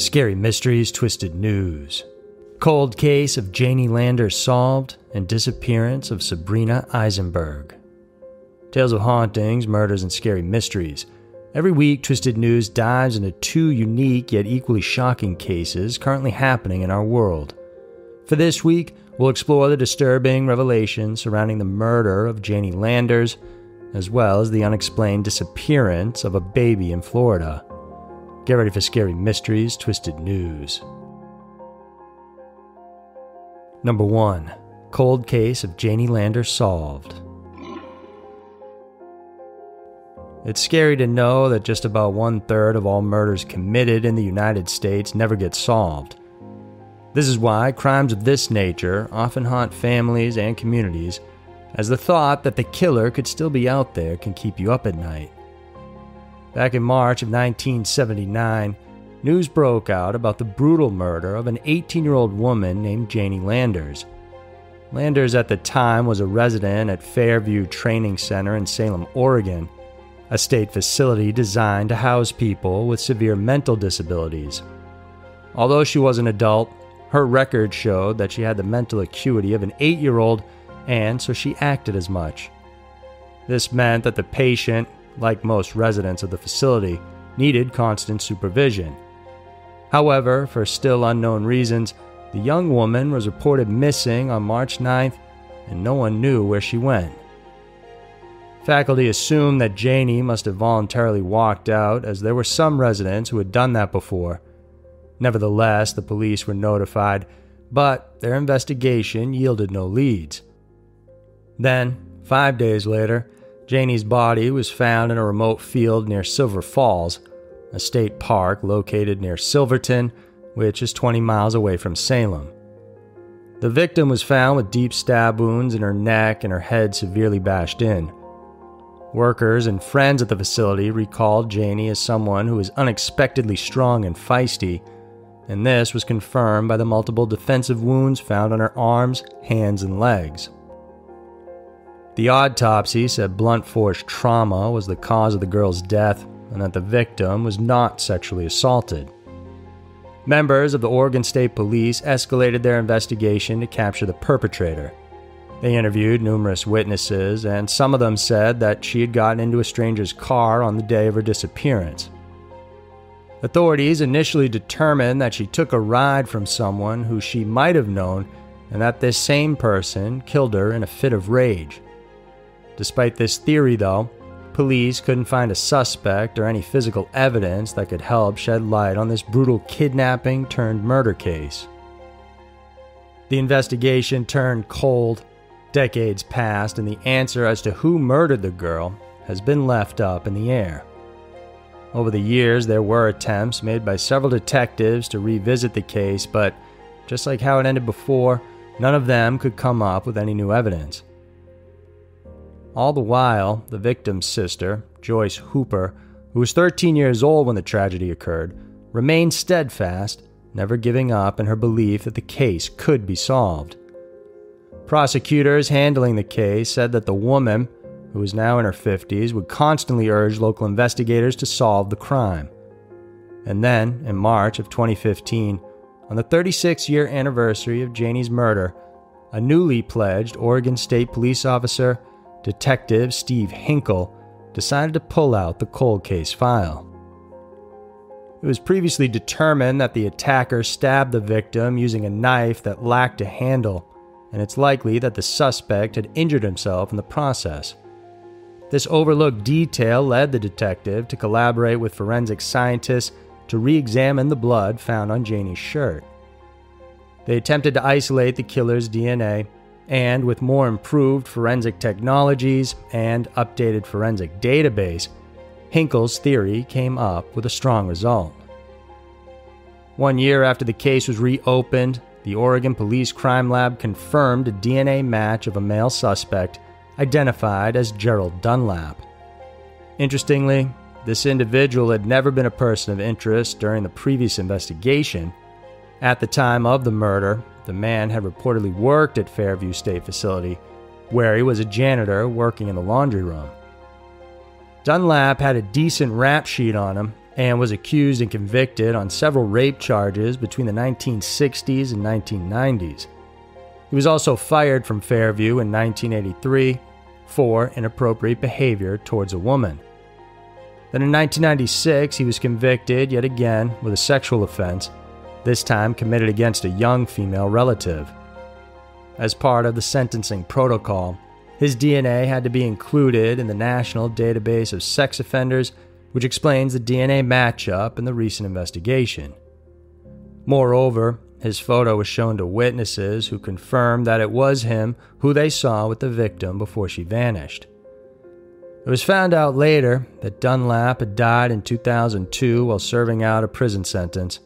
Scary Mysteries Twisted News. Cold case of Janie Landers solved and disappearance of Sabrina Aisenberg. Tales of hauntings, murders, and scary mysteries. Every week, Twisted News dives into two unique yet equally shocking cases currently happening in our world. For this week, we'll explore the disturbing revelations surrounding the murder of Janie Landers, as well as the unexplained disappearance of a baby in Florida. Get ready for scary mysteries, twisted news. Number 1 Cold Case of Janie Lander Solved. It's scary to know that just about one third of all murders committed in the United States never get solved. This is why crimes of this nature often haunt families and communities, as the thought that the killer could still be out there can keep you up at night. Back in March of 1979, news broke out about the brutal murder of an 18 year old woman named Janie Landers. Landers at the time was a resident at Fairview Training Center in Salem, Oregon, a state facility designed to house people with severe mental disabilities. Although she was an adult, her record showed that she had the mental acuity of an 8 year old, and so she acted as much. This meant that the patient like most residents of the facility, needed constant supervision. However, for still unknown reasons, the young woman was reported missing on March 9th, and no one knew where she went. Faculty assumed that Janie must have voluntarily walked out, as there were some residents who had done that before. Nevertheless, the police were notified, but their investigation yielded no leads. Then, five days later, Janie's body was found in a remote field near Silver Falls, a state park located near Silverton, which is 20 miles away from Salem. The victim was found with deep stab wounds in her neck and her head severely bashed in. Workers and friends at the facility recalled Janie as someone who was unexpectedly strong and feisty, and this was confirmed by the multiple defensive wounds found on her arms, hands, and legs. The autopsy said blunt force trauma was the cause of the girl's death and that the victim was not sexually assaulted. Members of the Oregon State Police escalated their investigation to capture the perpetrator. They interviewed numerous witnesses, and some of them said that she had gotten into a stranger's car on the day of her disappearance. Authorities initially determined that she took a ride from someone who she might have known, and that this same person killed her in a fit of rage. Despite this theory, though, police couldn't find a suspect or any physical evidence that could help shed light on this brutal kidnapping turned murder case. The investigation turned cold. Decades passed, and the answer as to who murdered the girl has been left up in the air. Over the years, there were attempts made by several detectives to revisit the case, but just like how it ended before, none of them could come up with any new evidence. All the while, the victim's sister, Joyce Hooper, who was 13 years old when the tragedy occurred, remained steadfast, never giving up in her belief that the case could be solved. Prosecutors handling the case said that the woman, who was now in her 50s, would constantly urge local investigators to solve the crime. And then, in March of 2015, on the 36 year anniversary of Janie's murder, a newly pledged Oregon State police officer Detective Steve Hinkle decided to pull out the cold case file. It was previously determined that the attacker stabbed the victim using a knife that lacked a handle, and it's likely that the suspect had injured himself in the process. This overlooked detail led the detective to collaborate with forensic scientists to re examine the blood found on Janie's shirt. They attempted to isolate the killer's DNA and with more improved forensic technologies and updated forensic database, Hinkle's theory came up with a strong result. One year after the case was reopened, the Oregon Police Crime Lab confirmed a DNA match of a male suspect identified as Gerald Dunlap. Interestingly, this individual had never been a person of interest during the previous investigation. At the time of the murder, the man had reportedly worked at Fairview State Facility, where he was a janitor working in the laundry room. Dunlap had a decent rap sheet on him, and was accused and convicted on several rape charges between the 1960s and 1990s. He was also fired from Fairview in 1983 for inappropriate behavior towards a woman. Then in 1996, he was convicted yet again with a sexual offense, this time committed against a young female relative. As part of the sentencing protocol, his DNA had to be included in the National Database of Sex Offenders, which explains the DNA matchup in the recent investigation. Moreover, his photo was shown to witnesses who confirmed that it was him who they saw with the victim before she vanished. It was found out later that Dunlap had died in 2002 while serving out a prison sentence.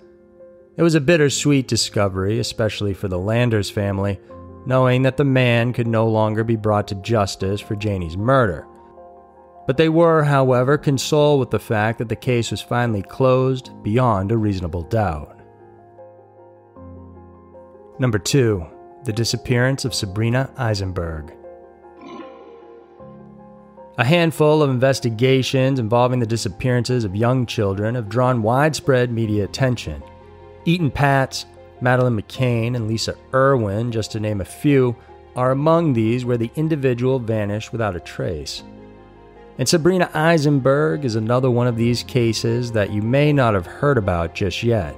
It was a bittersweet discovery, especially for the Landers family, knowing that the man could no longer be brought to justice for Janie's murder. But they were, however, consoled with the fact that the case was finally closed beyond a reasonable doubt. Number 2. The disappearance of Sabrina Aisenberg. A handful of investigations involving the disappearances of young children have drawn widespread media attention. Etan Patz, Madeleine McCann, and Lisa Irwin, just to name a few, are among these where the individual vanished without a trace. And Sabrina Aisenberg is another one of these cases that you may not have heard about just yet.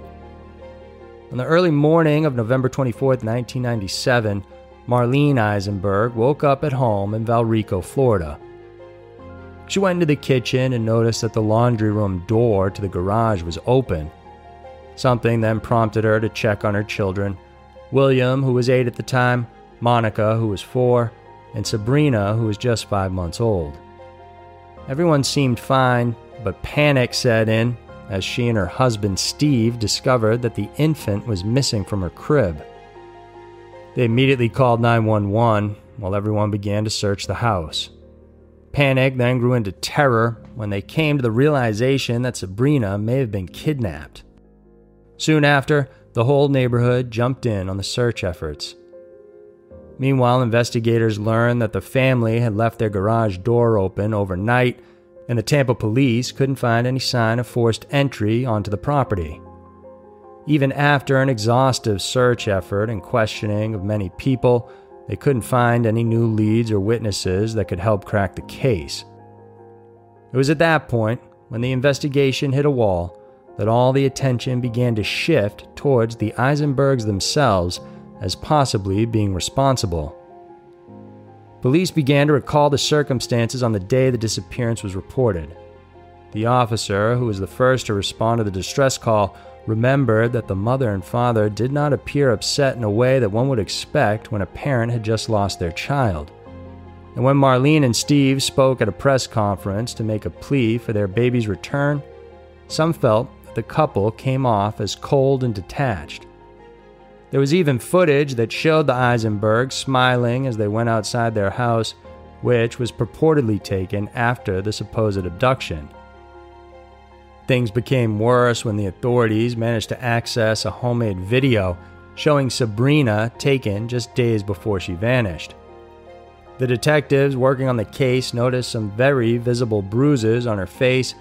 On the early morning of November 24, 1997, Marlene Aisenberg woke up at home in Valrico, Florida. She went into the kitchen and noticed that the laundry room door to the garage was open. Something then prompted her to check on her children William, who was eight at the time, Monica, who was four, and Sabrina, who was just five months old. Everyone seemed fine, but panic set in as she and her husband Steve discovered that the infant was missing from her crib. They immediately called 911 while everyone began to search the house. Panic then grew into terror when they came to the realization that Sabrina may have been kidnapped. Soon after, the whole neighborhood jumped in on the search efforts. Meanwhile, investigators learned that the family had left their garage door open overnight, and the Tampa police couldn't find any sign of forced entry onto the property. Even after an exhaustive search effort and questioning of many people, they couldn't find any new leads or witnesses that could help crack the case. It was at that point, when the investigation hit a wall, that all the attention began to shift towards the Aisenbergs themselves as possibly being responsible. Police began to recall the circumstances on the day the disappearance was reported. The officer, who was the first to respond to the distress call, remembered that the mother and father did not appear upset in a way that one would expect when a parent had just lost their child. And when Marlene and Steve spoke at a press conference to make a plea for their baby's return, some felt the couple came off as cold and detached. There was even footage that showed the Aisenbergs smiling as they went outside their house, which was purportedly taken after the supposed abduction. Things became worse when the authorities managed to access a homemade video showing Sabrina taken just days before she vanished. The detectives working on the case noticed some very visible bruises on her face,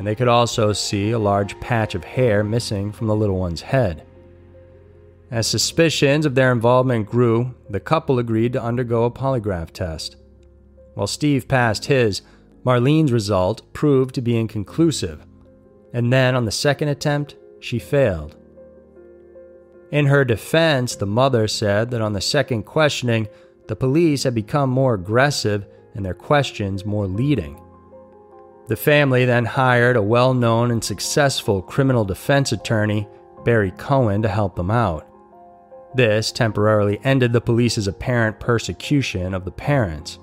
and they could also see a large patch of hair missing from the little one's head. As suspicions of their involvement grew, the couple agreed to undergo a polygraph test. While Steve passed his, Marlene's result proved to be inconclusive and then on the second attempt, she failed. In her defense, the mother said that on the second questioning, the police had become more aggressive and their questions more leading. The family then hired a well known and successful criminal defense attorney, Barry Cohen, to help them out. This temporarily ended the police's apparent persecution of the parents.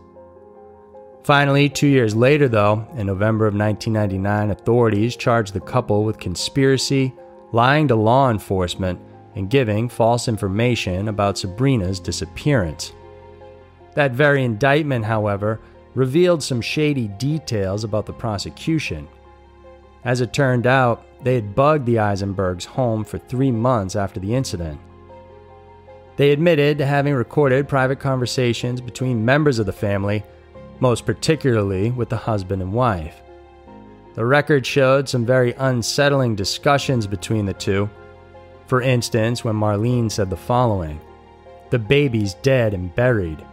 Finally, two years later, though, in November of 1999, authorities charged the couple with conspiracy, lying to law enforcement, and giving false information about Sabrina's disappearance. That very indictment, however, revealed some shady details about the prosecution. As it turned out, they had bugged the Aisenbergs home for three months after the incident. They admitted to having recorded private conversations between members of the family most particularly with the husband and wife. The record showed some very unsettling discussions between the two. For instance, when Marlene said the following The baby's dead and buried.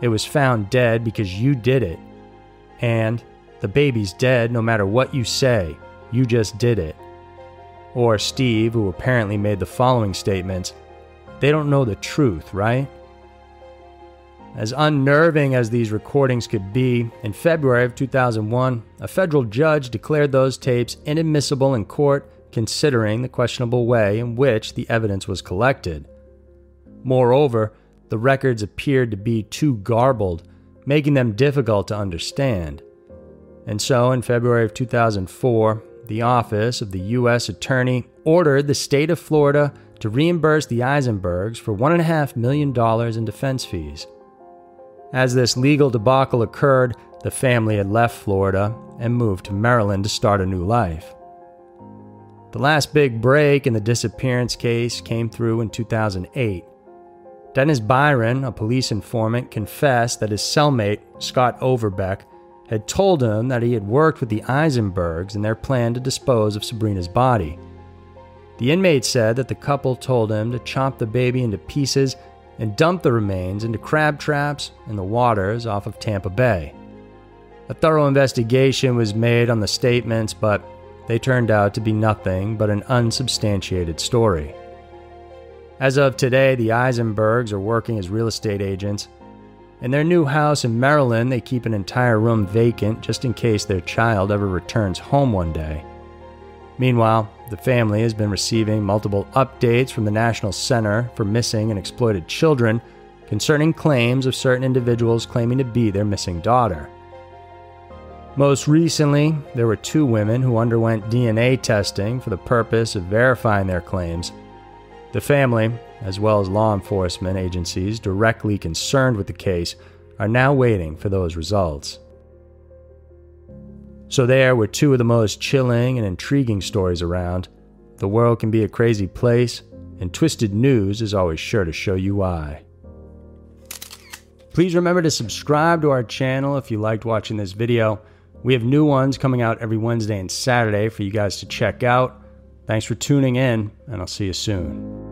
It was found dead because you did it. And the baby's dead no matter what you say, you just did it. Or Steve, who apparently made the following statements They don't know the truth, right? As unnerving as these recordings could be, in February of 2001, a federal judge declared those tapes inadmissible in court considering the questionable way in which the evidence was collected. Moreover, the records appeared to be too garbled, making them difficult to understand. And so, in February of 2004, the Office of the U.S. Attorney ordered the state of Florida to reimburse the Aisenbergs for $1.5 million in defense fees. As this legal debacle occurred, the family had left Florida and moved to Maryland to start a new life. The last big break in the disappearance case came through in 2008. Dennis Byron, a police informant, confessed that his cellmate, Scott Overbeck, had told him that he had worked with the Aisenbergs in their plan to dispose of Sabrina's body. The inmate said that the couple told him to chop the baby into pieces and dump the remains into crab traps in the waters off of Tampa Bay. A thorough investigation was made on the statements, but they turned out to be nothing but an unsubstantiated story. As of today, the Aisenbergs are working as real estate agents. In their new house in Maryland, they keep an entire room vacant just in case their child ever returns home one day. Meanwhile, the family has been receiving multiple updates from the National Center for Missing and Exploited Children concerning claims of certain individuals claiming to be their missing daughter. Most recently, there were two women who underwent DNA testing for the purpose of verifying their claims. The family, as well as law enforcement agencies directly concerned with the case, are now waiting for those results. So, there were two of the most chilling and intriguing stories around. The world can be a crazy place, and Twisted News is always sure to show you why. Please remember to subscribe to our channel if you liked watching this video. We have new ones coming out every Wednesday and Saturday for you guys to check out. Thanks for tuning in, and I'll see you soon.